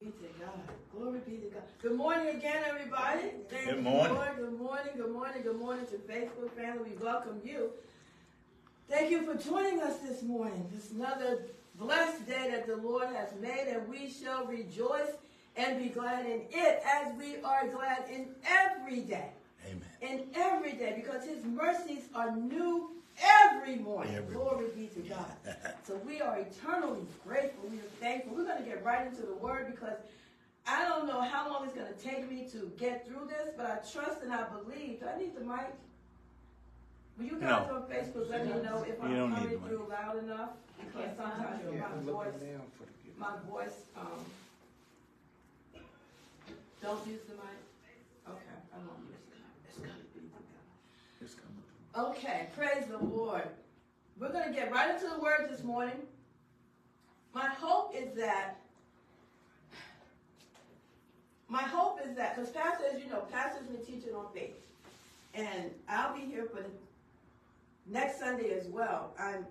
Be to God. Glory be to God. Good morning again, everybody. Thank Good you, morning. Lord. Good morning. Good morning. Good morning to Facebook family. We welcome you. Thank you for joining us this morning. This is another blessed day that the Lord has made, and we shall rejoice and be glad in it as we are glad in every day. Amen. In every day, because his mercies are new every morning. Every Glory be to God. So we are eternally grateful. We are thankful. We're going to get right into the word because I don't know how long it's going to take me to get through this, but I trust and I believe. Do I need the mic? Will you guys No. on Facebook let me know if You I'm coming the through loud enough? Because sometimes my voice, my voice, um, don't use the mic. Okay, I won't use the mic. It's gonna be the God. It's coming through. Okay, praise the Lord. We're going to get right into the word this morning. My hope is that, my hope is that, because Pastor, as you know, Pastor's been teaching on faith. And I'll be here for the next Sunday as well. I'm,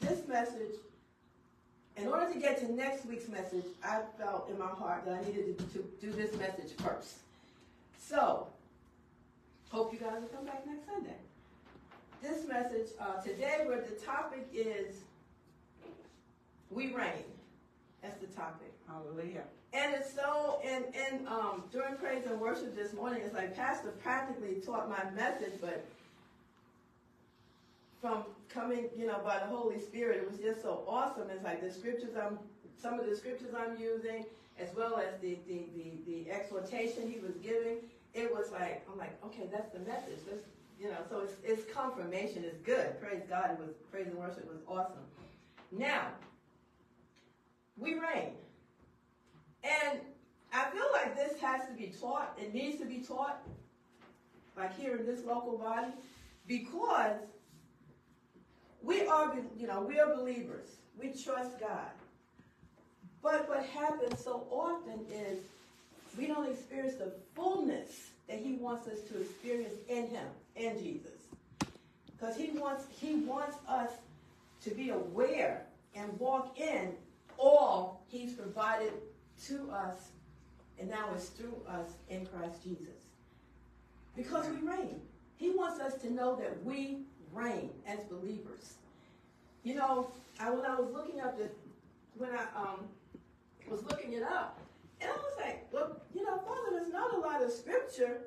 this message, in order to get to next week's message, I felt in my heart that I needed to, to do this message first. So, Hope you guys will come back next Sunday. This message uh, today, where the topic is "We Reign." That's the topic, Hallelujah. and it's so. And and um, during praise and worship this morning, it's like Pastor practically taught my message, but from coming, you know, by the Holy Spirit, it was just so awesome. It's like the scriptures I'm, some of the scriptures I'm using, as well as the the the, the exhortation he was giving it was like I'm like, okay, that's the message. That's you know, so it's it's confirmation. It's good. Praise God. It was praise and worship was awesome. Now we reign, and I feel like this has to be taught. It needs to be taught, like here in this local body, because we are, you know, we are believers. We trust God. But what happens so often is we don't experience the fullness that he wants us to experience in him, in Jesus. Because he wants, he wants us to be aware and walk in all he's provided to us, and now it's through us in Christ Jesus. Because we reign. He wants us to know that we reign as believers. You know, I, when I was looking up the, when I um, was looking it up, and I was like, well, you know, Father, there's not a lot of scripture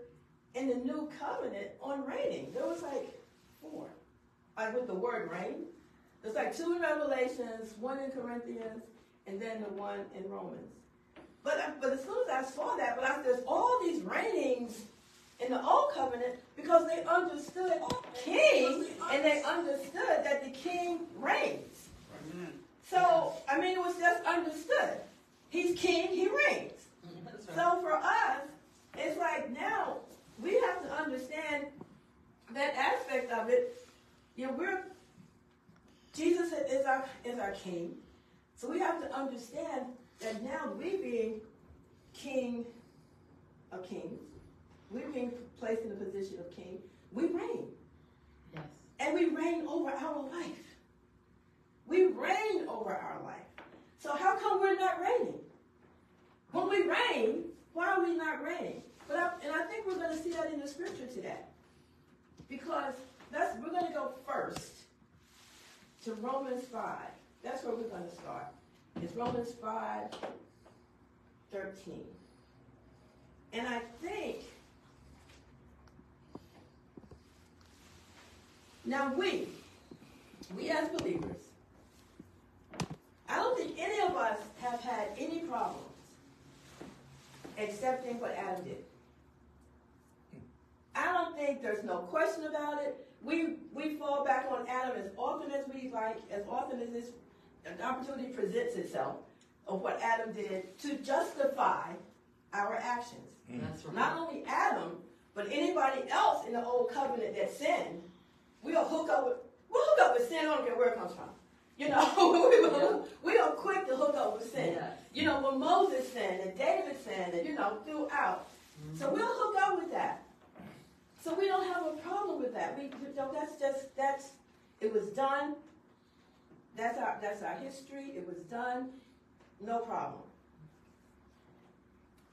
in the new covenant on reigning. There was like four. Like with the word reign. There's like two in Revelations, one in Corinthians, and then the one in Romans. But, uh, but as soon as I saw that, but I, there's all these reignings in the old covenant because they understood king and they understood that the king reigns. So, I mean, it was just understood. He's king, he reigns. So for us, it's like now we have to understand that aspect of it. You know, we're Jesus is our is our king. So we have to understand that now we being king of kings, we being placed in the position of king, we reign. Yes. And we reign over our life. We reign over our life. So how come we're not reigning? When we reign, why are we not reigning? But I, and I think we're going to see that in the scripture today, because that's we're going to go first to Romans five. That's where we're going to start. It's Romans five, thirteen, and I think now we, we as believers, I don't think any of us have had any problems accepting what Adam did. I don't think there's no question about it. We we fall back on Adam as often as we like, as often as this an opportunity presents itself of what Adam did to justify our actions. Mm. That's right. Not only Adam, but anybody else in the old covenant that sinned, we'll hook up with we'll hook up with sin, I don't care where it comes from. You know, we, will, we are quick to hook up with sin. Yes. You know, when Moses sinned and David sinned and you know, throughout. So mm-hmm. we'll hook up with that. So we don't have a problem with that. We you know, that's just that's it was done. That's our that's our history. It was done. No problem.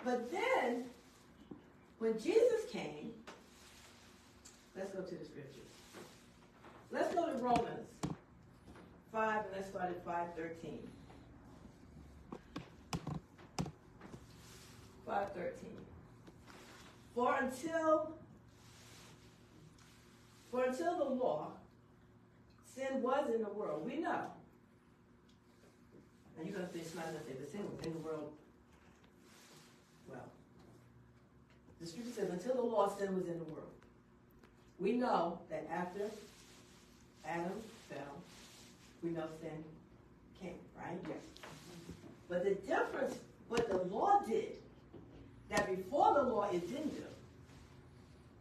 But then, when Jesus came, let's go to the scriptures. Let's go to Romans 5, and let's start at 513. 513. For until for until the law, sin was in the world. We know. And you're going to say, it's not going to say, but sin was in the world. Well, the scripture says, until the law, sin was in the world. We know that after Adam fell, we know sin came, right? Yes. But the difference, what the law did, that before the law it didn't do,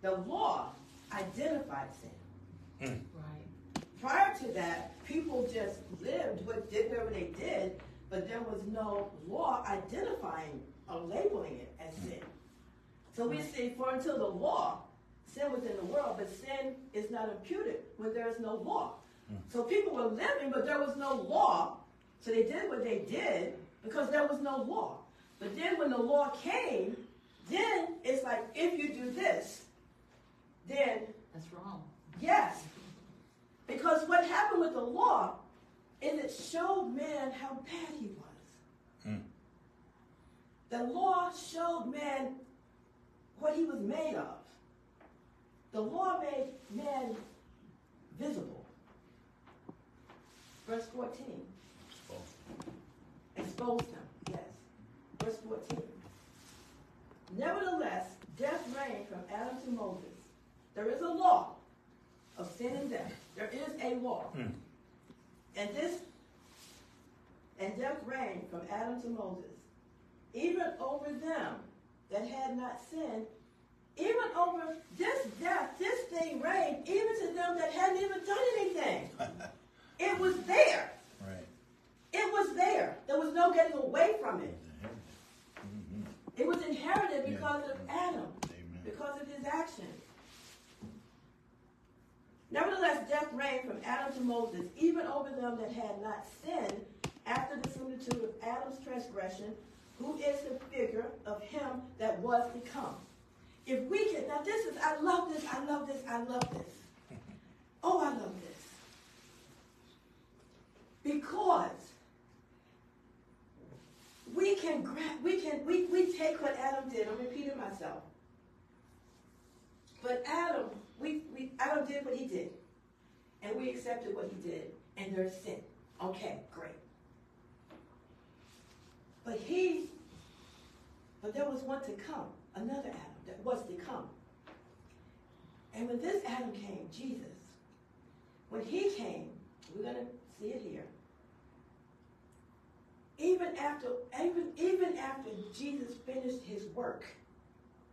the law identified sin. Mm. Right. Prior to that, people just lived, what did whatever they did, but there was no law identifying or labeling it as sin. So we see, for until the law, sin was in the world, but sin is not imputed when there is no law. So people were living, but there was no law. So they did what they did because there was no law. But then when the law came, then it's like, if you do this, then That's wrong. Yes. Because what happened with the law is it showed man how bad he was. Mm. The law showed man what he was made of. The law made man visible. Verse 14. Exposed him, yes. Verse 14. Nevertheless, death reigned from Adam to Moses. There is a law of sin and death. There is a law. Hmm. And this, and death reigned from Adam to Moses, even over them that had not sinned, even over this death, this thing reigned, even to them that hadn't even done anything. it was there. Right. It was there. There was no getting away from it. Mhm. It was inherited Yeah. because of Adam, Amen. because of his action. Nevertheless, death reigned from Adam to Moses, even over them that had not sinned, after the similitude of Adam's transgression, who is the figure of him that was to come. If we can, now this is, I love this, I love this, I love this. Oh, I love this. Because we can grab, we can, we, we take what Adam did. I'm repeating myself. But Adam, we, we, Adam did what he did. And we accepted what he did. And there's sin. Okay, great. But he, but there was one to come, another Adam that was to come. And when this Adam came, Jesus, when he came, we're going to see it here. Even after, even, even after Jesus finished his work,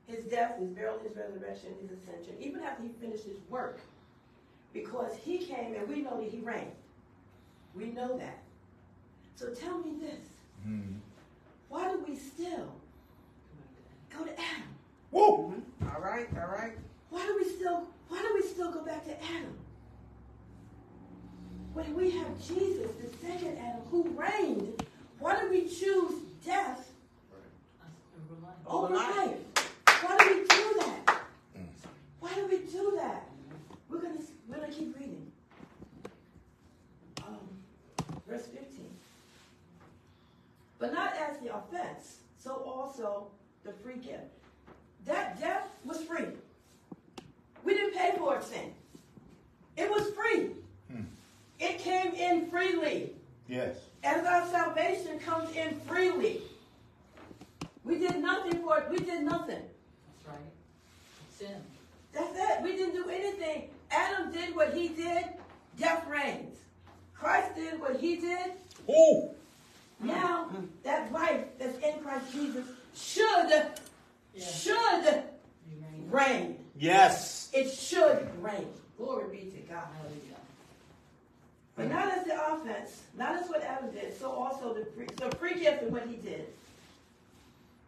his death, his burial, his resurrection, his ascension, even after he finished his work, because he came and we know that he reigned. We know that. So tell me this. Mhm. Why do we still go to Adam? Woo! All right, all right. Why do we still why do we still go back to Adam? When we have Jesus, the second Adam, who reigned, why do we choose death Over life. over Over life. life? Why do we do that? Mm. Why do we do that? We're gonna we're gonna keep reading. Um, verse 15. But not as the offense, so also the free gift. That death was free. We didn't pay for it, sin. It was free. Hmm. It came in freely. Yes. As our salvation comes in freely. We did nothing for it. We did nothing. That's right. Sin. That's it. We didn't do anything. Adam did what he did. Death reigns. Christ did what he did. Ooh! Now that life that's in Christ Jesus should Yeah. should You reign. reign. Yes! It should reign. Glory be to God. Hallelujah. But not as the offense, not as what Adam did, so also the free, so free gift of what he did.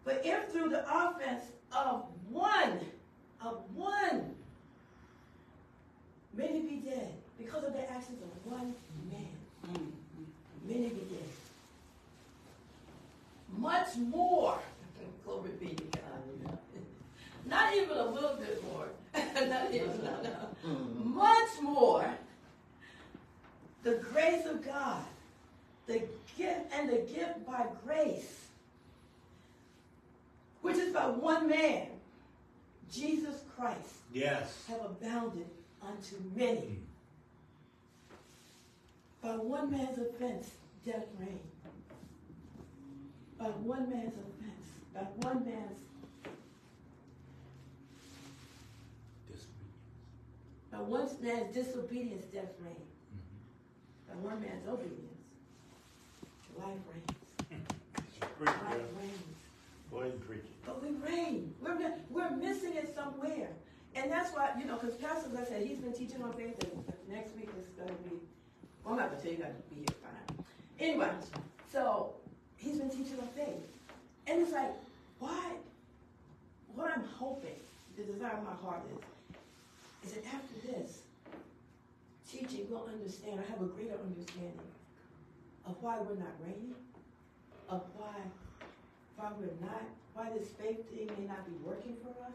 But if through the offense of one, of one, many be dead because of the actions of one man, many be dead. Much more, glory be, Not even a little bit more. Not even, no, no. Mm-hmm. Much more. The grace of God, the gift and the gift by grace, which is by one man, Jesus Christ, Yes. have abounded unto many. Hmm. By one man's offense, death reigned. By one man's offense, by one man's, disobedience, by one man's disobedience, death reigned. One man's obedience, life reigns. Life brother. reigns. Go ahead and preach it. But we reign. We're, we're missing it somewhere. And that's why, you know, because Pastor, as I said, he's been teaching on faith, and next week is going to be, well, I'm not going to tell you, you to be here fine. Anyway, so he's been teaching on faith. And it's like, why? What I'm hoping, the desire of my heart is, is that after this teaching, we'll understand, I have a greater understanding of why we're not reigning, of why why we're not, why this faith thing may not be working for us.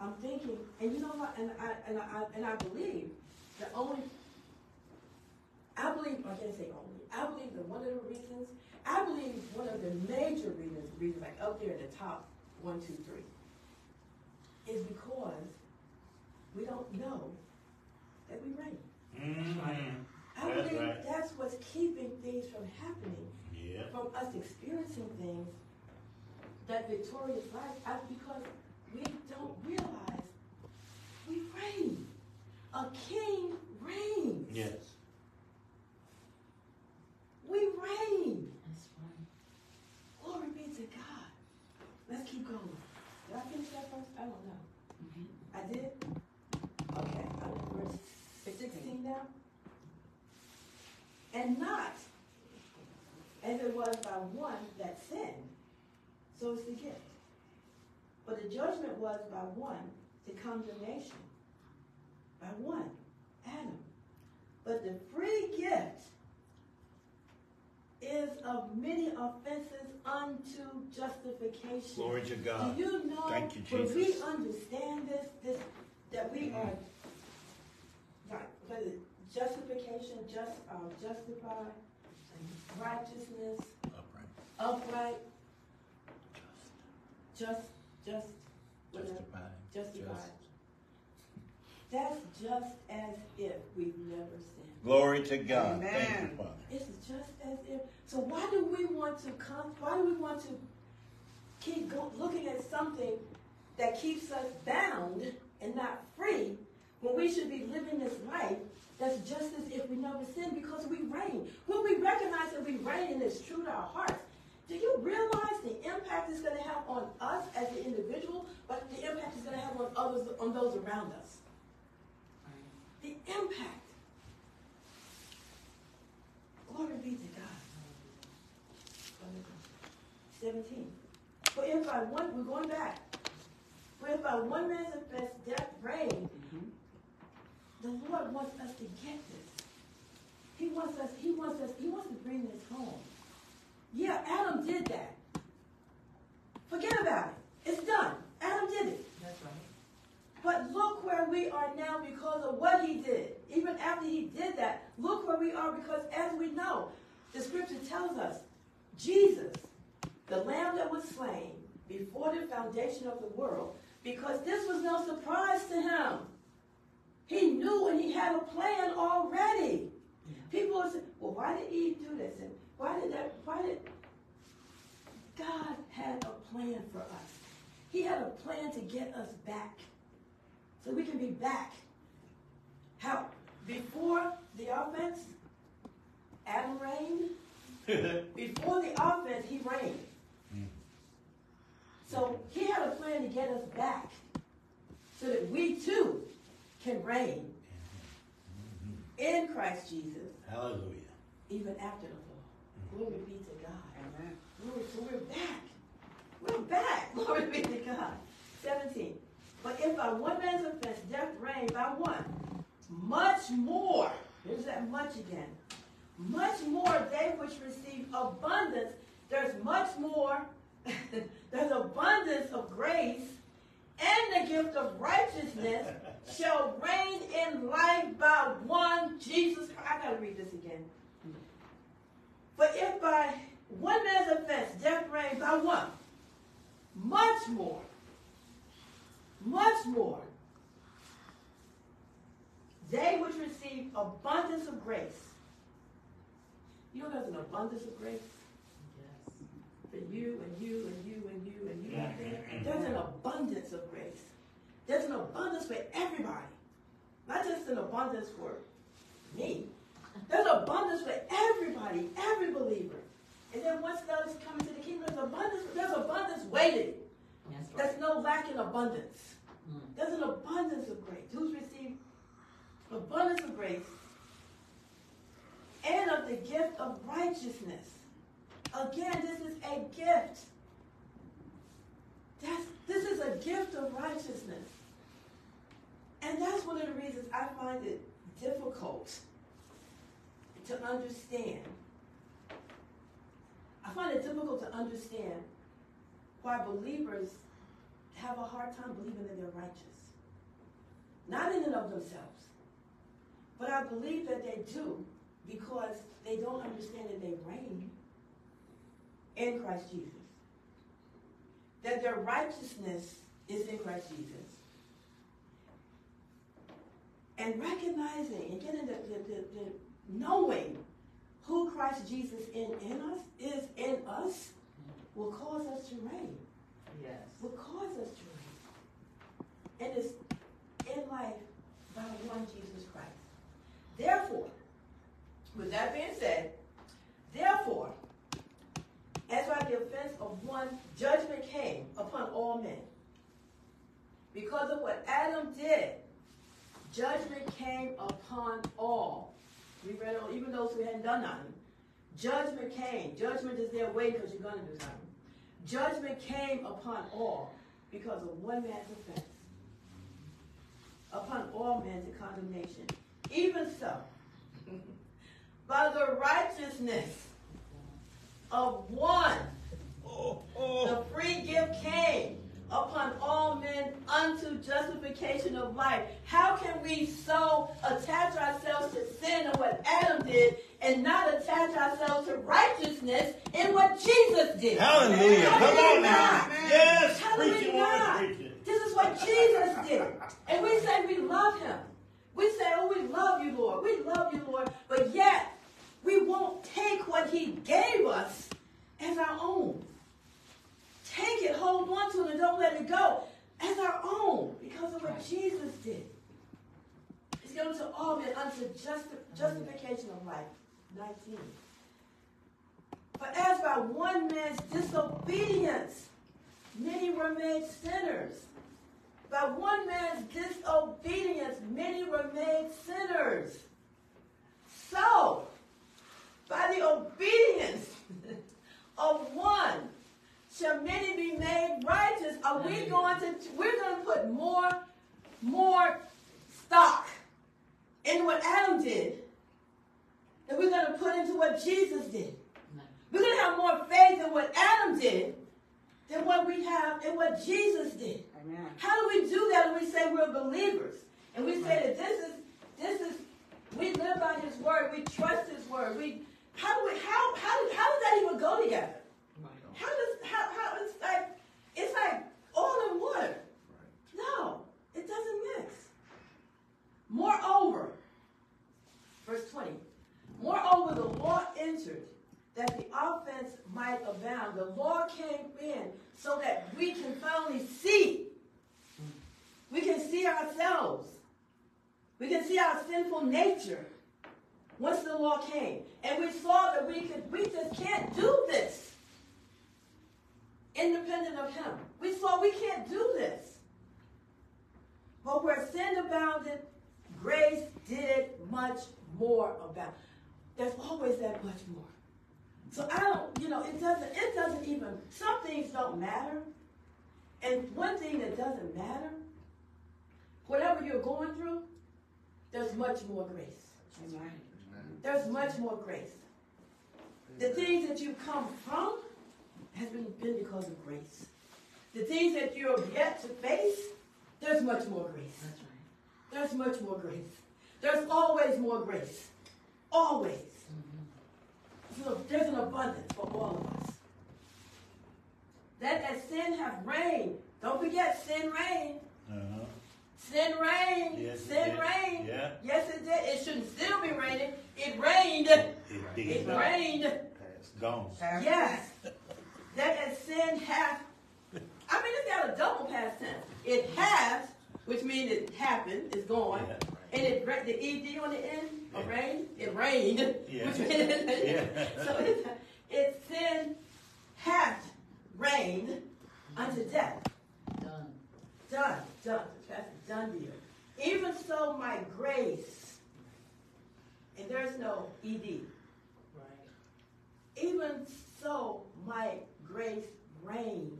I'm thinking, and you know what, and I, and I, and I believe the only, I believe, I can't say only, I believe that one of the reasons, I believe one of the major reasons, reasons like up there in the top one, two, three, is because we don't know that we reign. Mm-hmm. I That's believe right. that's what's keeping things from happening Yeah. from us experiencing things that victorious life I, because we don't realize we reign. A king reigns. Yes. We reign. That's right. Glory be to God. Let's keep going. Did I finish that first? I don't know. Mhm. I did? Okay, I'm in verse now. And not as it was by one that sinned, so is the gift. But the judgment was by one to condemnation. By one, Adam. But the free gift is of many offenses unto justification. Glory to God. Do you know Thank you, Jesus. when we understand this, this that we are right, but justification, just um, justified, righteousness, Upright. upright, just, just, whatever, Justified. justified. That's just as if we've never sinned. Glory to God. Thank Amen. you, Father. It's just as if. So why do we want to come? Why do we want to keep go, looking at something that keeps us bound and not free when we should be living this life that's just as if we never sinned because we reign. When we recognize that we reign and it's true to our hearts, do you realize the impact it's going to have on us as an individual, but the impact it's going to have on others, on those around us? The impact. Glory be to God. 17. For if by one, we're going back. For if by one man's death reigned, mm-hmm. The Lord wants us to get this. He wants us, he wants us, he wants to bring this home. Yeah, Adam did that. Forget about it. It's done. Adam did it. That's right. But look where we are now because of what he did. Even after he did that, look where we are because as we know, the scripture tells us Jesus, the lamb that was slain before the foundation of the world, because this was no surprise to him. He knew and he had a plan already. People would say, well, why did Eve do this? And why did that, why did, God had a plan for us. He had a plan to get us back. So we can be back. How? Before the offense, Adam reigned. Before the offense, he reigned. Hmm. So he had a plan to get us back so that we too can reign mm-hmm. in Christ Jesus Hallelujah. even after the fall. Mm-hmm. Glory be to God. Amen. Glory, so we're back. We're back. Glory be to God. 17. But if by one man's offense death reigned by one, much more, here's that much again, much more they which receive abundance, there's much more, there's abundance of grace and the gift of righteousness shall reign in life by one Jesus Christ. I gotta read this again. For if by one man's offense death reigned by one, much more, much more, they which receive abundance of grace. You know there's an abundance of grace? For you and you and you and you and you out. There's an abundance of grace. There's an abundance for everybody. Not just an abundance for me. There's abundance for everybody, every believer. And then once those come into the kingdom, there's abundance, there's abundance waiting. That's right. There's no lack in abundance. Mm. There's an abundance of grace. Who's received abundance of grace and of the gift of righteousness. Again, this is a gift. That's, this is a gift of righteousness. And that's one of the reasons I find it difficult to understand. I find it difficult to understand why believers have a hard time believing that they're righteous. Not in and of themselves. But I believe that they do because they don't understand that they reign in Christ Jesus. That their righteousness is in Christ Jesus. And recognizing and getting the, the, the, the knowing who Christ Jesus in, in us is in us will cause us to reign Yes. will cause us to reign. And it's in life by one Jesus Christ. Therefore, with that being said, therefore, as by the judgment came upon all men. Because of what Adam did, judgment came upon all. We read it, even those who hadn't done nothing. Judgment came. Judgment is there waiting because you're going to do something. Judgment came upon all because of one man's offense. Upon all men to condemnation. Even so, by the righteousness of one. The free gift came upon all men unto justification of life. How can we so attach ourselves to sin and what Adam did and not attach ourselves to righteousness in what Jesus did? Hallelujah. How Come on now. Yes. How do we not? This is what Jesus did. And we say we love him. We say, oh, we love you, Lord. We love you, Lord. But yet, we won't take what he gave us as our own. Take it, hold on to it, and don't let it go as our own because of what. Jesus did. It's given to all men unto justi- justification of life. 19. For as by one man's disobedience, many were made sinners. By one man's disobedience, many were made sinners. So, by the obedience of one, shall many be made righteous. Are we going to, we're going to put more, more stock in what Adam did than we're going to put into what Jesus did. We're going to have more faith in what Adam did than what we have in what Jesus did. Amen. How do we do that when we say we're believers? And we say that this is this is we live by his word, we trust his word. We how do we how how how does that even go together? How does how how it's like it's like oil and water. No, it doesn't mix. Moreover, verse 20. Moreover, the law entered that the offense might abound. The law came in so that we can finally see. We can see ourselves. We can see our sinful nature once the law came. And we saw that we could we just can't do this independent of him. We saw we can't do this. But where sin abounded, grace did much more abound. There's always that much more. So I don't, you know, it doesn't, it doesn't even, some things don't matter. And one thing that doesn't matter, whatever you're going through, there's much more grace. Amen. There's much more grace. The things that you've come from has been, been because of grace. The things that you're yet to face there's much more grace. That's right. There's much more grace. There's always more grace. Always. So there's an abundance for all of us. That as sin have reigned, don't forget sin reigned. Uh-huh. Sin reigned. Yes, sin did. reigned. Yeah. Yes, it did. It shouldn't still be reigning. It reigned. It It did. reigned. It's gone. Yes. That as sin hath, I mean, it's got a double past tense. It has, which means it happened, it's gone. Yeah. And it, ra- the ED on the end, of Yeah. reign, it reigned. Yeah. Which means, Yeah. so it, it sin hath reigned unto death. Done. Done, done, that's a done deal. Even so, my grace, and there's no ED. Right. Even so, my grace reigned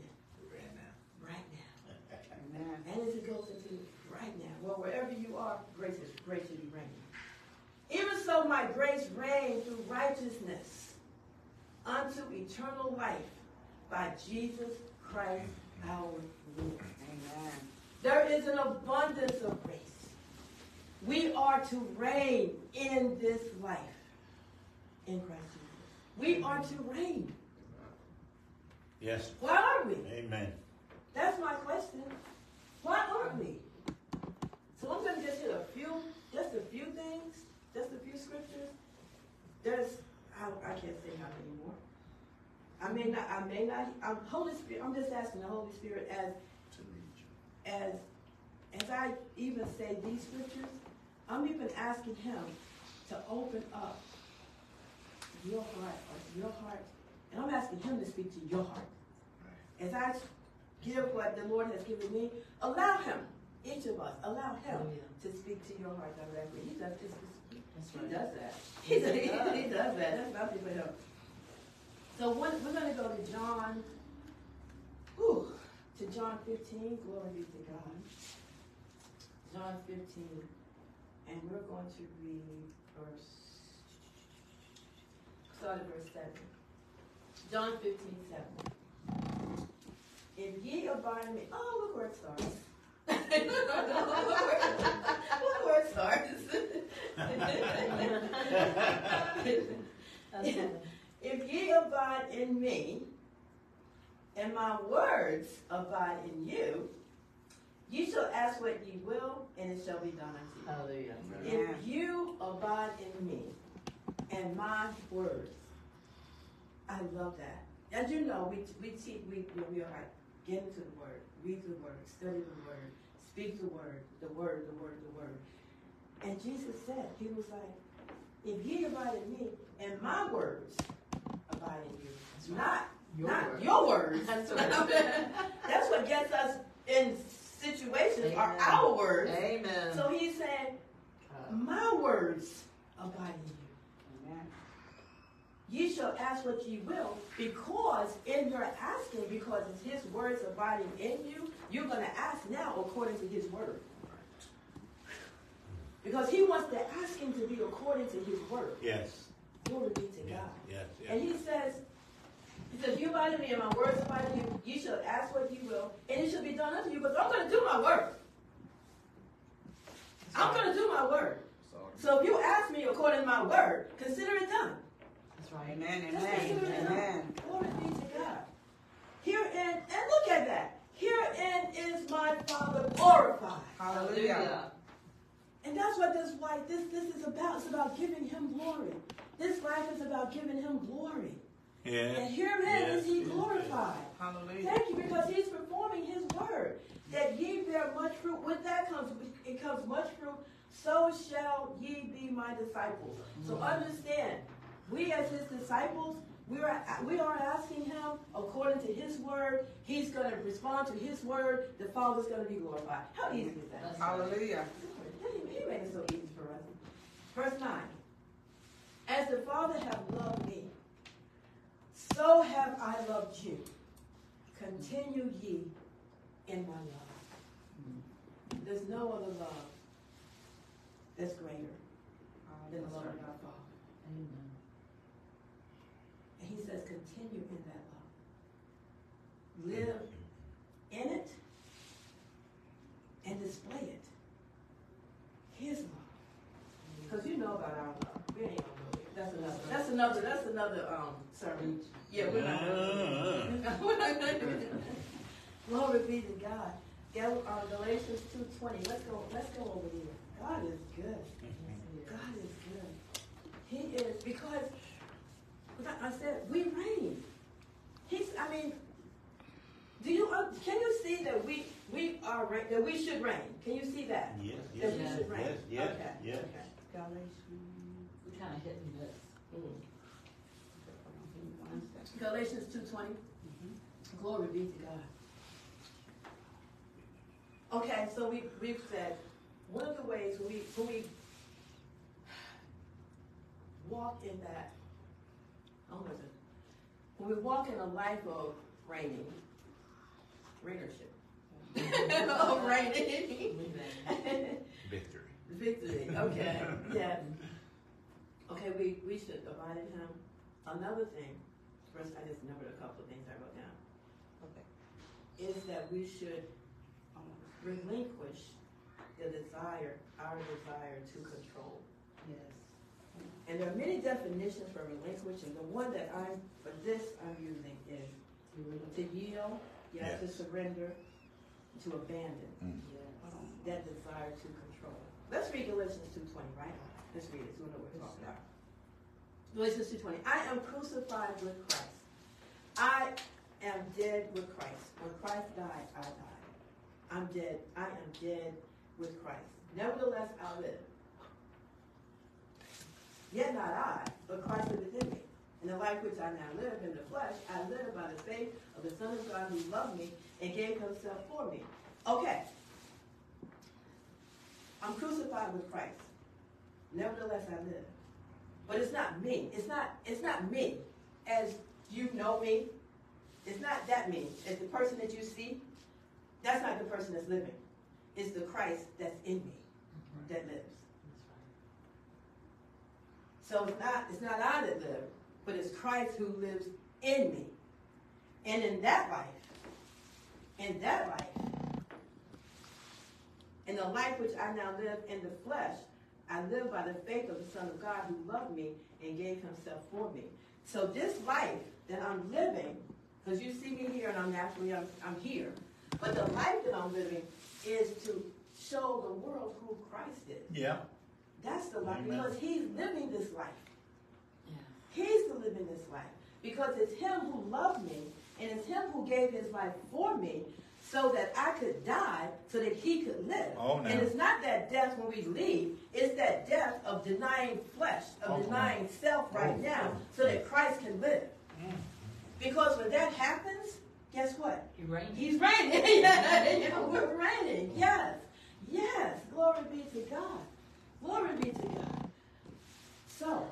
right now. right Amen. And as it goes into right now, well, wherever you are, grace is grace should reigning. Even so, my grace reigned through righteousness unto eternal life by Jesus Christ our Lord. Amen. There is an abundance of grace. We are to reign in this life in Christ Jesus. We are to reign. Yes. Why aren't we? Amen. That's my question. Why aren't we? So I'm going to just hit a few, just a few things, just a few scriptures. There's, I, I can't say how many more. I may not, I may not, I'm Holy Spirit, I'm just asking the Holy Spirit as, as, as I even say these scriptures, I'm even asking him to open up your heart, or your heart, and I'm asking him to speak to your heart. As I give what the Lord has given me, allow him, each of us, allow him oh, Hallelujah. to speak to your heart directly. He does this, That's he right. does that. He does, he, he does that. That's nothing but him. So we're, we're gonna go to John, whew, to John fifteen, glory be to God. John fifteen, and we're going to read verse, start at verse seven. John fifteen, seven. If ye abide in me, oh, look where it starts. look where it starts. If ye abide in me, and my words abide in you, you shall ask what ye will, and it shall be done unto you. Hallelujah. If you abide in me, and my words, I love that. As you know, we we teach we we, are like get into the word, read the word, study the word, speak the word, the word, the word, the word. And Jesus said, He was like, if ye abide in me, and my words abide in you, That's right. not Your not word. your words. That's right. That's what gets us in situations are our words. Amen. So he's saying, Uh, My words abide in you. Amen. Ye shall ask what ye will, because in your asking, because it's his words abiding in you, you're going to ask now according to his word. Because he wants the asking to be according to his word. Yes. Glory be to Yes. God. Yes. And he says, he says, you abide in me and my words abide in you. You shall ask what you will, and it shall be done unto you, because I'm going to do my word. I'm going to do my word. So if you ask me according to my word, consider it done. That's right. Amen, amen, consider it done. amen. Glory be to God. Herein, and look at that. Herein is my Father glorified. Hallelujah. And that's what this life, this, this is about. It's about giving him glory. This life is about giving him glory. Yes. And herein yes, is he yes, glorified. Hallelujah. Thank you, because he's performing his word. That ye bear much fruit. With that comes it comes much fruit. So shall ye be my disciples. So mm-hmm. understand, we as his disciples, we are we are asking him according to his word. He's going to respond to his word. The Father's going to be glorified. How easy is that? That's Hallelujah. He made it so easy for us. Verse 9. As the Father hath loved me, so have I loved you. Continue ye in my love. There's no other love that's greater than the love of our Father he says, continue in that love. Live in it and display it. His love. Because you know about our love. We ain't gonna. That's another. That's another. That's another um sermon. Yeah, we're not. Gonna. Glory be to God. Gal- uh, Galatians two twenty. Let's go. Let's go over here. God is good. God is good. He is because I said we reign. He's. I mean, do you? Uh, can you see that we we are reign, that we should reign? Can you see that? Yes, That yes, we yes, should reign. yes, yes, okay. yes. Okay. Galatians. We kind of hit and miss. Mm. One second. Galatians two twenty. Glory be to God. Okay, so we we've said one of the ways we when we walk in that oh was it when we walk in a life of reigning reinership of reigning Victory. victory okay yeah okay we we should abide in him another thing first I just numbered a couple of things I wrote down Okay. is that we should relinquish the desire, our desire to control. Yes. And there are many definitions for relinquishing. The one that I'm, for this I'm using is to yield, yes, to surrender, to abandon Mm. Yes. that desire to control. Let's read Galatians 2.20, right? Let's read it, so we know what we're talking about. Galatians 2.20, I am crucified with Christ. I am dead with Christ. When Christ died, I died. I'm dead. I am dead with Christ. Nevertheless, I live. Yet not I, but Christ liveth in me. In the life which I now live in the flesh, I live by the faith of the Son of God who loved me and gave himself for me. Okay. I'm crucified with Christ. Nevertheless, I live. But it's not me. It's not, it's not me as you know me. It's not that me. As the person that you see, that's not the person that's living. It's the Christ that's in me that lives. So it's not it's not I that live, but it's Christ who lives in me. And in that life, in that life, in the life which I now live in the flesh, I live by the faith of the Son of God who loved me and gave himself for me. So this life that I'm living, because you see me here and I'm naturally I'm, I'm here, but the life that I'm living is to show the world who Christ is. Yeah. That's the life Amen. because he's living this life. Yeah. He's the living this life because it's him who loved me and it's him who gave his life for me so that I could die so that he could live. Oh, now. And it's not that death when we leave, it's that death of denying flesh, of Oh, denying self right Oh, now so that Christ can live. Mm. Because when that happens, guess what? You reign. He's reigning. yeah, yeah, we're reigning. Yes. Yes. Glory be to God. Glory be to God. So,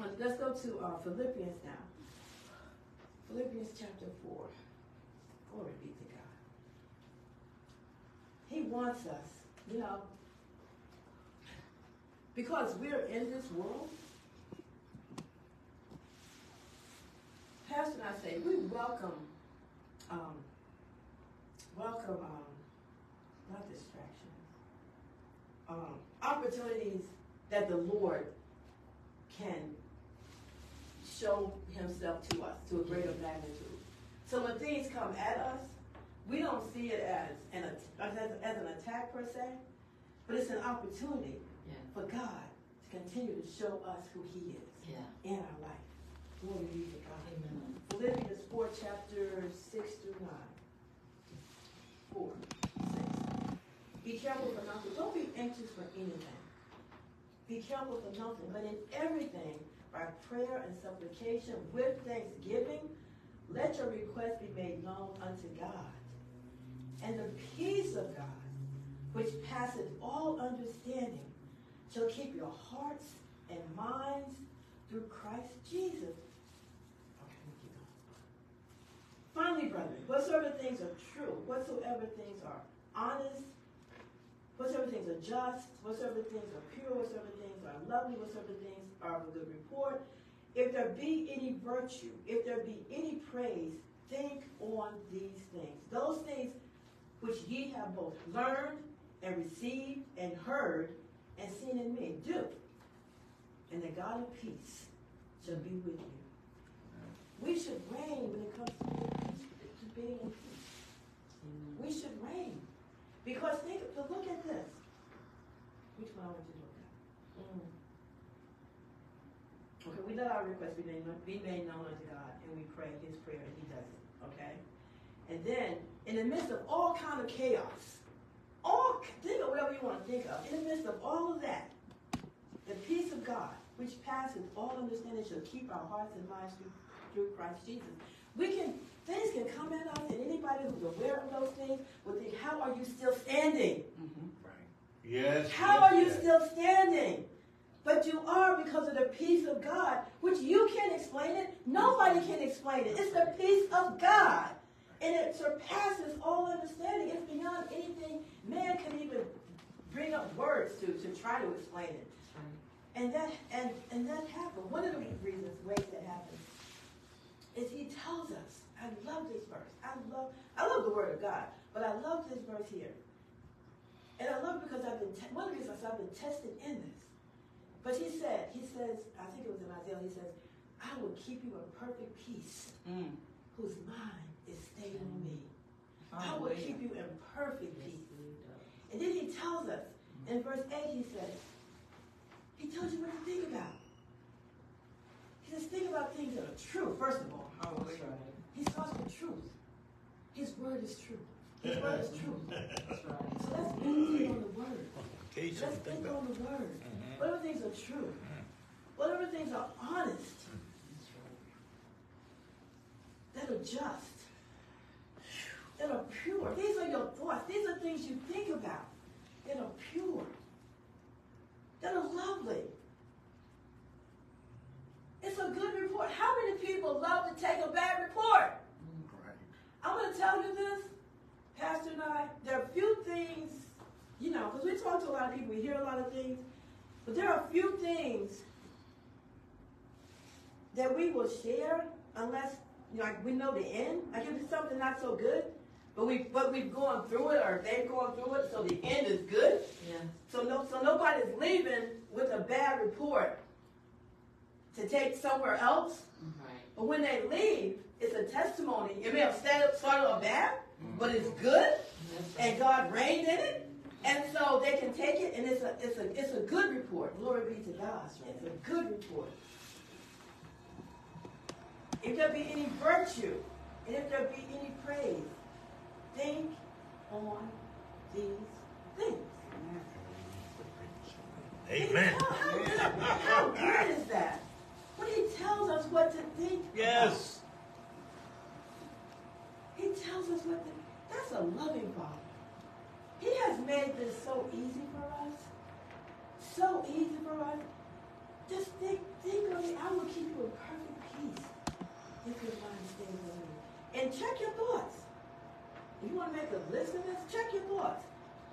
uh, let's go to uh, Philippians now. Philippians chapter 4. Glory be to God. He wants us, you know, because we're in this world. Pastor and I say we welcome, um, welcome, um, not distractions, um, opportunities that the Lord can show Himself to us to a greater magnitude. So when things come at us, we don't see it as an as, as an attack per se, but it's an opportunity Yeah. for God to continue to show us who He is Yeah. in our life. Glory be to God. Amen. Philippians 4, chapter 6 through 9. 4, 6. Be careful for nothing. Don't be anxious for anything. Be careful for nothing, but in everything, by prayer and supplication with thanksgiving, let your requests be made known unto God. And the peace of God, which passeth all understanding, shall keep your hearts and minds through Christ Jesus. Finally, brethren, whatsoever things are true, whatsoever things are honest, whatsoever things are just, whatsoever things are pure, whatsoever things are lovely, whatsoever things are of a good report, if there be any virtue, if there be any praise, think on these things. Those things which ye have both learned and received and heard and seen in me, do. And the God of peace shall be with you. We should reign when it comes to being, in peace. We should reign. Because think, but look at this. Which one I want you to at? Mm. Okay, we let our request be made known unto God, and we pray His prayer, and He does it. Okay, and then in the midst of all kind of chaos, all think of whatever you want to think of. In the midst of all of that, the peace of God, which passes all understanding, shall keep our hearts and minds through, through Christ Jesus. We can things can come at us, and anybody who's aware of those things will think, "How are you still standing? Mhm. Right. Yes. How yes, are you yes. still standing?" But you are because of the peace of God, which you can't explain it. Nobody can explain it. It's the peace of God. And it surpasses all understanding. It's beyond anything man can even bring up words to, to try to explain it. And that and, and that happened. One of the reasons, ways that happens, is he tells us. I love this verse. I love I love the word of God, but I love this verse here. And I love it because I've been te- one of the reasons I've been tested in this. But he said, he says, I think it was in Isaiah, he says, I will keep you in perfect peace, Mm. whose mind is stayed on me. I will keep you in perfect peace. And then he tells us in verse 8, he says, he tells you what to think about. He says, think about things that are true, first of all. That's right. He starts with truth. His word is true. His word is true. That's right. So let's meditate on the word. Tell Let's something think think on the word. Mhm. Whatever things are true. Whatever things are honest, that are just, that are pure. These are your thoughts. These are things you think about that are pure, that are lovely. It's a good report. How many people love to take a bad report? Right. I'm going to tell you this, Pastor and I, there are a few things, you know, because we talk to a lot of people, we hear a lot of things, but there are a few things that we will share unless, you know, like we know the end. Like if it's something not so good, but we but we've gone through it or they've gone through it, so the end is good. Yes. So no, so nobody's leaving with a bad report to take somewhere else. Right. But when they leave, it's a testimony. It may have started, started off bad, mm-hmm. but it's good, and God reigned in it, and so they can take it, and it's a it's a it's a good report. Glory be to God. It's a good report. If there be any virtue, and if there be any praise, think on these things. Amen. How, how good, how good is that? When he tells us what to think. Yes. He tells us what to, that's a loving Father. He has made this so easy for us. So easy for us. Just think, think of it. I will keep you in perfect peace if your mind stays on me. And check your thoughts. If you want to make a list of this, check your thoughts.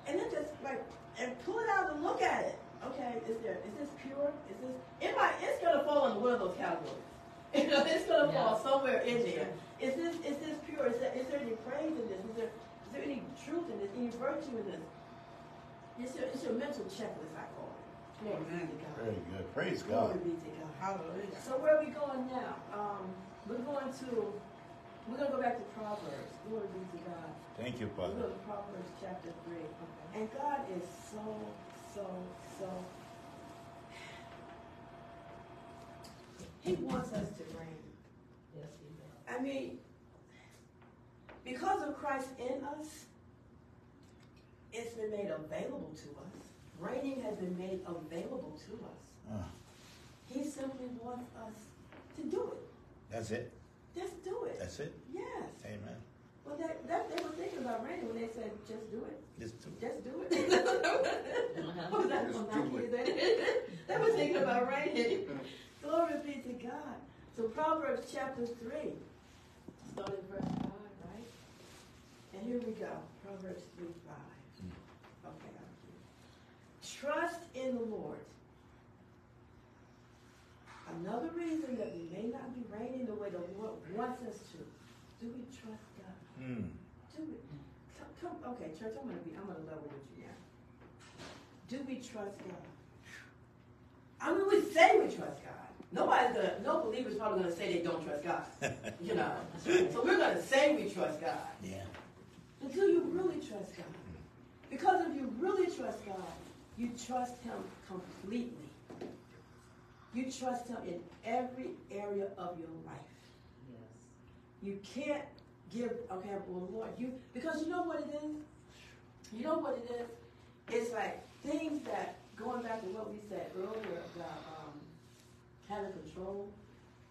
And then just like, and pull it out and look at it. Okay, is there, is this pure? Is this, it might, it's gonna fall into one of those categories. You know, it's gonna fall Yeah. somewhere in there. Is this is this pure? Is there, is there any praise in this? Is there is there any truth in this? Any virtue in this? It's your it's your mental checklist, I call it. Glory be to God. Very good. Praise Glory God. be to God. Hallelujah. So where are we going now? Um, we're going to we're gonna go back to Proverbs. Glory be to God. Thank you, We're Father. going to Proverbs chapter three, and God is so so so. He wants us to reign. Yes, he does. I mean, because of Christ in us, it's been made available to us. Reigning has been made available to us. Ah, He simply wants us to do it. that's it. Just do it. That's it. Yes. Amen. Well, that, that they were thinking about reigning when they said, "Just do it. Just do it. Just do it." What was that Just from do 19? They were thinking about reigning. Glory be to God. So Proverbs chapter three, starting verse five, right? And here we go. Proverbs three five. Okay, I'm here. Trust in the Lord. Another reason that we may not be reigning the way the Lord wants us to. Do we trust God? Hmm. Do we? Come, come, okay, church. I'm gonna be. I'm gonna level with you now. Do we trust God? I mean, we say we trust God. Nobody's gonna, no believer's probably gonna say they don't trust God. You know, so we're gonna say we trust God. Yeah. But do you really trust God? Because if you really trust God, you trust Him completely. You trust Him in every area of your life. Yes. You can't give, okay, well, Lord, you, because you know what it is? You know what it is? It's like things that, going back to what we said earlier about um, having control,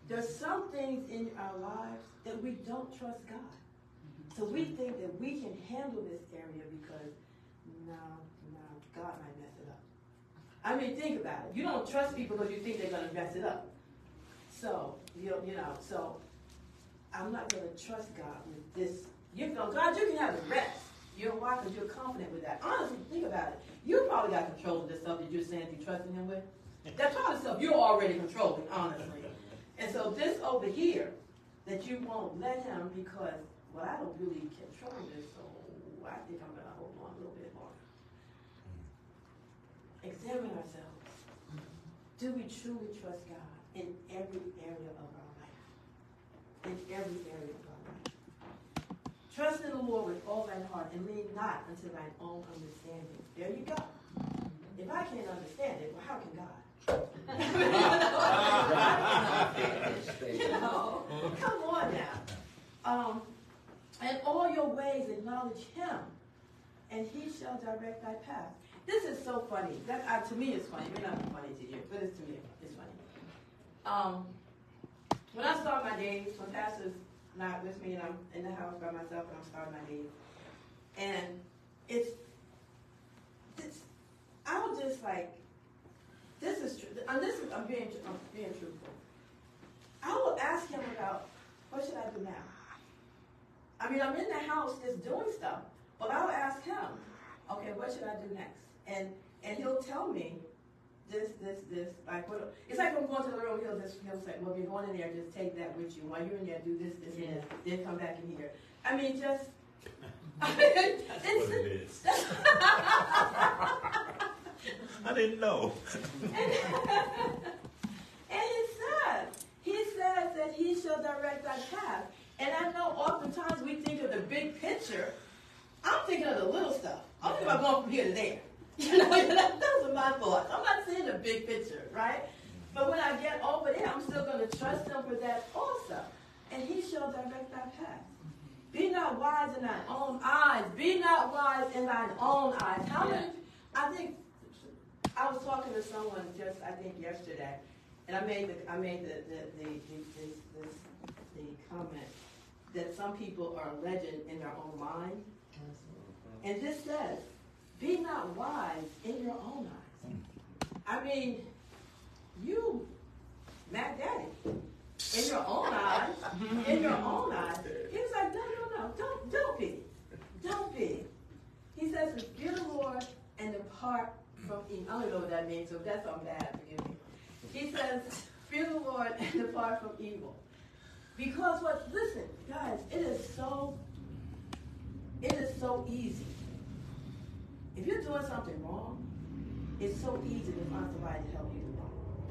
there's some things in our lives that we don't trust God. Mm-hmm. So we think that we can handle this area because, no, no, God might mess it up. I mean, think about it. You don't trust people because you think they're going to mess it up. So, you, you know, so I'm not going to trust God with this. You know, God, you can have the rest. You know why? Because you're confident with that. Honestly, think about it. You probably got control of this stuff that you're saying you're trusting Him with. That's probably stuff you're already controlling, honestly. And so this over here, that you won't let Him because, well, I don't really control this, so I think I'm going to hold on a little bit longer. Examine ourselves. Do we truly trust God in every area of our life? In every area of our life. Trust in the Lord with all thine heart and lean not unto thine own understanding. There you go. If I can't understand it, well, how can God? you know, come on now. Um, and all your ways acknowledge Him, and He shall direct thy path. This is so funny. That uh, to me is funny. It may not be funny to you, but it's to me it's funny. Um, when I start my days, when pastor's not with me and I'm in the house by myself and I'm starting my days, and it's, it's I'll just like, this is true. And this is I'm being I'm being truthful. I will ask him about what should I do now. I mean, I'm in the house just doing stuff, but I'll ask him, okay, what should I do next? And and he'll tell me this, this, this, like what it's like I'm going to the room, he'll just he'll say, Well, if you're going in there, just take that with you. While you're in there, do this, this, and this, then come back in here. I mean just That's what it is. I didn't know. and, and he says, he says that he shall direct thy path. And I know oftentimes we think of the big picture. I'm thinking of the little stuff. I'm thinking about going from here to there. You know, those are my thoughts. I'm not seeing the big picture, right? But when I get over there, I'm still going to trust him for that also. And he shall direct thy path. Be not wise in thine own eyes. Be not wise in thine own eyes. How many? I think I was talking to someone just I think yesterday, and I made the I made the the the, the, this, this, the comment that some people are a legend in their own mind, and this says, "Be not wise in your own eyes." I mean, you, Mac Daddy, in your own eyes, in your own eyes. He was like, "No, no, no, don't don't be, don't be." He says, "Fear the Lord and depart from evil." I don't know what that means, so if that's on bad, forgive me. He says, "Fear the Lord and depart from evil." Because what? Listen, guys, it is so. It is so easy. If you're doing something wrong, it's so easy to find somebody to help you.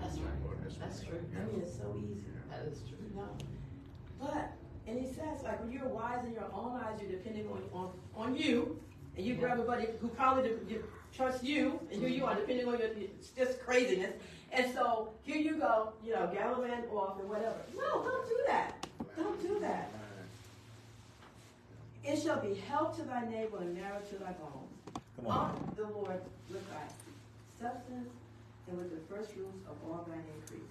That's right. That's true. I mean, it's so easy. That is true. You know? But, and he says, like, when you're wise in your own eyes, you're depending on, on, on you, and you grab a buddy who probably de- de- trusts you, and here you are depending on your, it's just craziness. And so, here you go, you know, gallivant off and whatever. No, don't do that. Don't do that. It shall be help to thy neighbor and marrow to thy bones. Come on. On the Lord with thy substance and with the first fruits of all thine increase.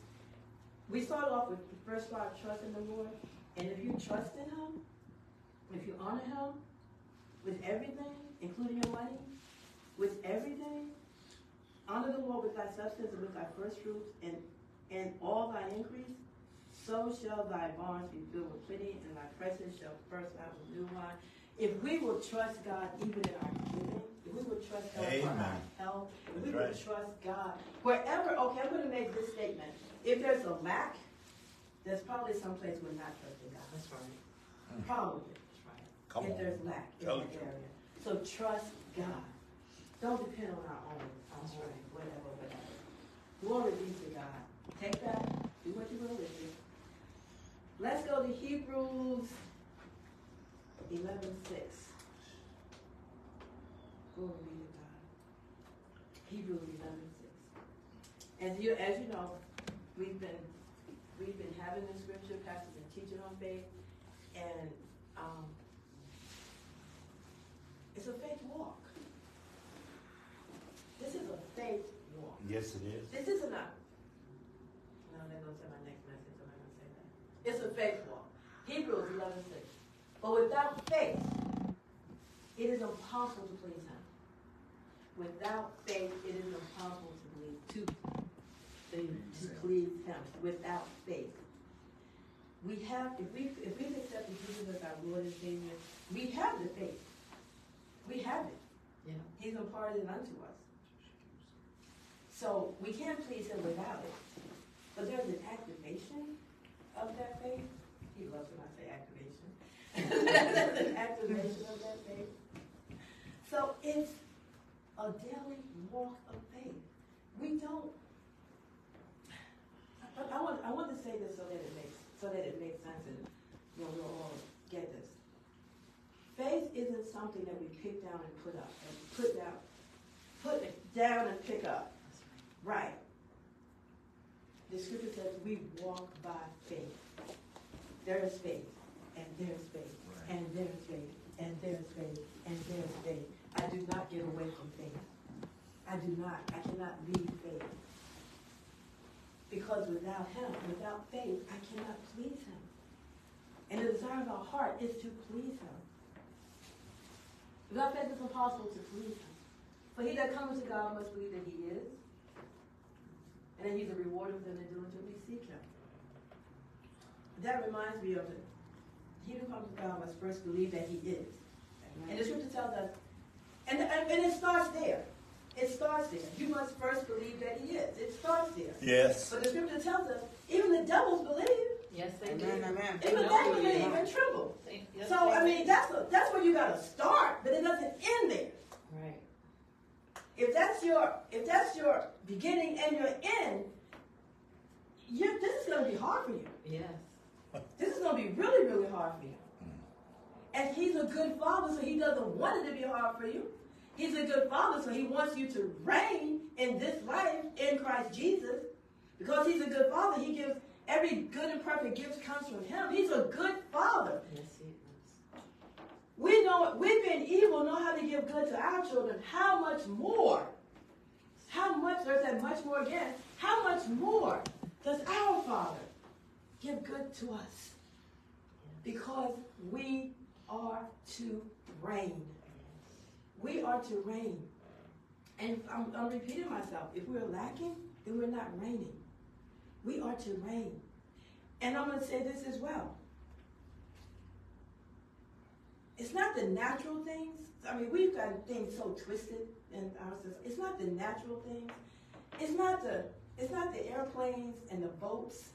We start off with the first part, trust in the Lord. And if you trust in Him, if you honor Him with everything, including your money, with everything, honor the Lord with thy substance and with thy first fruits and, and all thine increase, so shall thy barns be filled with plenty, and thy presses shall burst out with new wine. If we will trust God even in our giving, if we will trust God for our health, if we will trust God wherever. Okay, I'm going to make this statement. If there's a lack, there's probably someplace we're not trusting God. That's right. Probably. That's right. Come if on. there's lack in Tell that the truth. area. So trust God. Don't depend on our own, our That's own, right. whatever, whatever. Glory be to God. Take that, Do what you will with it. Let's go to Hebrews eleven six. Glory be to God. Hebrews eleven six. As you as you know, we've been we've been having the scripture, pastor's been teaching on faith, and um, it's a faith walk. This is a faith walk. Yes, it is. This isn't a. No, that goes to say my next message. I'm not gonna say that. It's a faith walk. Hebrews 11 6. But without faith, it is impossible to please Him. Without faith, it is impossible to believe to, to please Him. Without faith, we have if we if we've accepted Jesus as our Lord and Savior, we have the faith. We have it. Yeah. He's imparted it unto us. So we can't please him without it. But there's an activation of that faith. He loves when I say activation. there's an activation of that faith. So it's a daily walk of faith. We don't. I, I want I want to say this so that it makes so that it makes sense and you know, we'll all get this. Faith isn't something that we pick down and put up and put down, put down and pick up. Right. The scripture says we walk by faith. There is faith, and there's faith, Right. and there's faith, and there's faith, and there's faith. I do not get away from faith. I do not. I cannot leave faith. Because without Him, without faith, I cannot please Him. And the desire of our heart is to please Him. Without faith, it's impossible to please Him. For he that comes to God must believe that He is, and that He's a rewarder of them that diligently seek Him. That reminds me of it. He who comes to God must first believe that He is. And the scripture tells us, and, and, and it starts there. It starts there. You must first believe that He is. It starts there. Yes. But the scripture tells us, even the devils believe. Yes, they do. Amen, amen. Even know they believe are. and tremble. Yes, So I mean, that's a, that's where you got to start, but it doesn't end there. Right. If that's your if that's your beginning and your end, you this is going to be hard for you. Yes. This is going to be really really hard for you. Mm. And he's a good father, so he doesn't want it to be hard for you. He's a good father, so he wants you to reign in this life in Christ Jesus. Because he's a good father, he gives every good and perfect gift comes from him. He's a good father. Yes, he is. We know we being evil know how to give good to our children. How much more? How much, there's that much more again. How much more does our Father give good to us? Because we are to reign. We are to reign. And I'm, I'm repeating myself. If we're lacking, then we're not reigning. We are to reign. And I'm going to say this as well. It's not the natural things. I mean, we've got things so twisted in our system. It's not the natural things. It's not the it's not the airplanes and the boats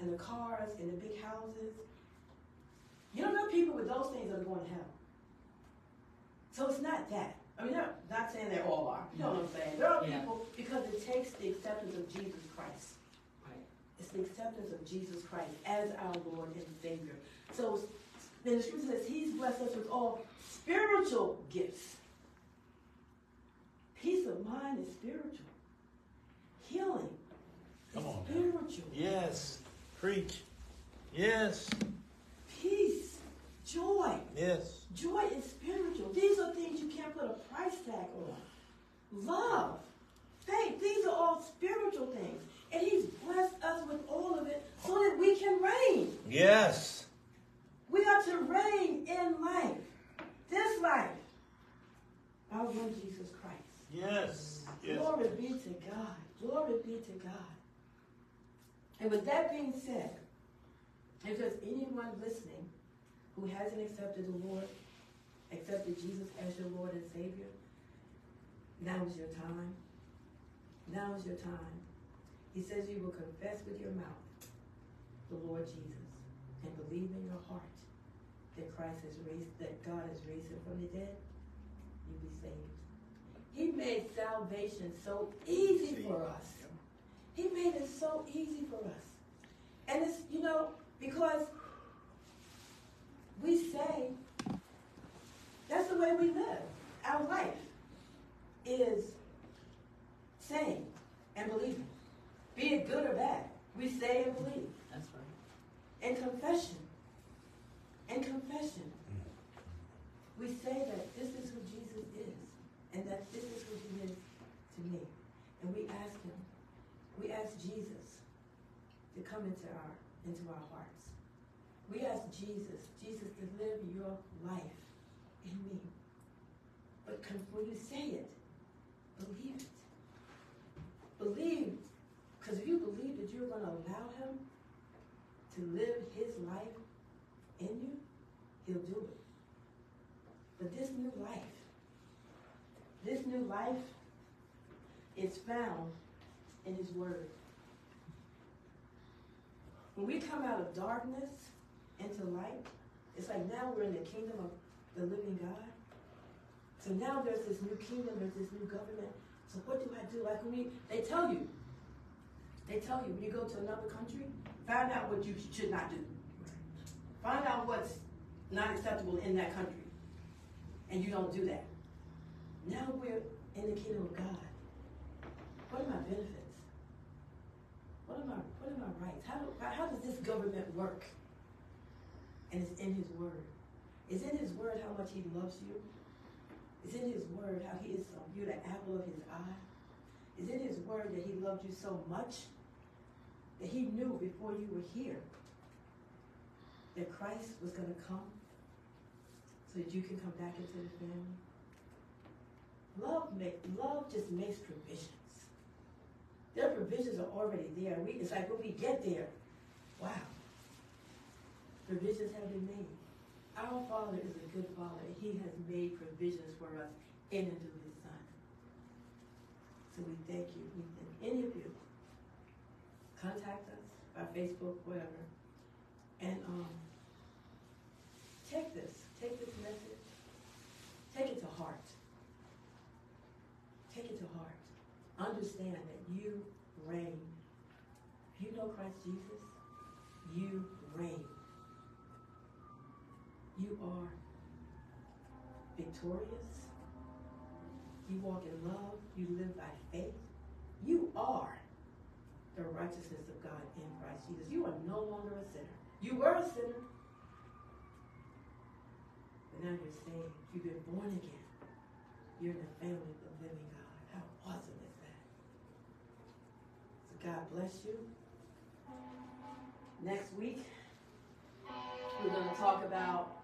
and the cars and the big houses. You don't know people with those things that are going to hell. So it's not that. I mean, not, not saying they all are. You know what I'm saying? There are Yeah. people because it takes the acceptance of Jesus Christ. Right. It's the acceptance of Jesus Christ as our Lord and Savior. So then the scripture says He's blessed us with all spiritual gifts. Peace of mind is spiritual. Healing is Come on now. spiritual. Yes. Preach. Yes. Joy. Yes. Joy is spiritual. These are things you can't put a price tag on. Love, faith, these are all spiritual things. And He's blessed us with all of it so that we can reign. Yes. We are to reign in life. This life. Our Lord Jesus Christ. Yes. Yes. Glory be to God. Glory be to God. And with that being said, if there's anyone listening who hasn't accepted the Lord, accepted Jesus as your Lord and Savior, now is your time. Now is your time. He says you will confess with your mouth the Lord Jesus and believe in your heart that Christ has raised, that God has raised him from the dead, you'll be saved. He made salvation so easy for us. He made it so easy for us. And it's, you know, because we say that's the way we live. Our life is saying and believing, be it good or bad. We say and believe. That's right. And confession. And confession. We say that this is who Jesus is, and that this is who he is to me. And we ask him, we ask Jesus to come into our into our hearts. Jesus, Jesus, to live your life in me. But when you say it, believe it. Believe, because if you believe that you're going to allow him to live his life in you, he'll do it. But this new life, this new life is found in his word. When we come out of darkness into light, it's like now we're in the kingdom of the living God. So now there's this new kingdom, there's this new government. So what do I do? Like when they tell you, they tell you when you go to another country, find out what you should not do. Find out what's not acceptable in that country. And you don't do that. Now we're in the kingdom of God. What are my benefits? What are my what are my rights? How do, how does this government work? And it's in his word. It's in his word how much he loves you. It's in his word how he is so you're the apple of his eye. It's in his word that he loved you so much that he knew before you were here that Christ was going to come so that you can come back into the family. Love make love just makes provisions. Their provisions are already there. We, it's like when we get there, wow, provisions have been made. Our Father is a good Father. He has made provisions for us in and through His Son. So we thank you. We thank any of you. Contact us by Facebook, whatever, and um, take this. Take this message. Take it to heart. Take it to heart. Understand that you reign. You know Christ Jesus, you reign. Are victorious. You walk in love. You live by faith. You are the righteousness of God in Christ Jesus. You are no longer a sinner. You were a sinner. But now you're saved. You've been born again. You're in the family of the living God. How awesome is that? So God bless you. Next week, we're going to talk about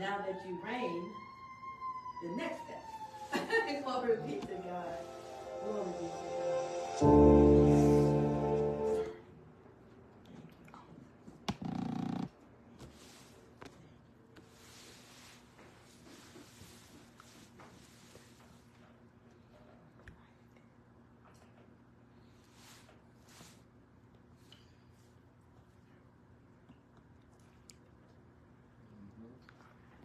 now that you reign, the next step. Glory be to God. Glory be to God.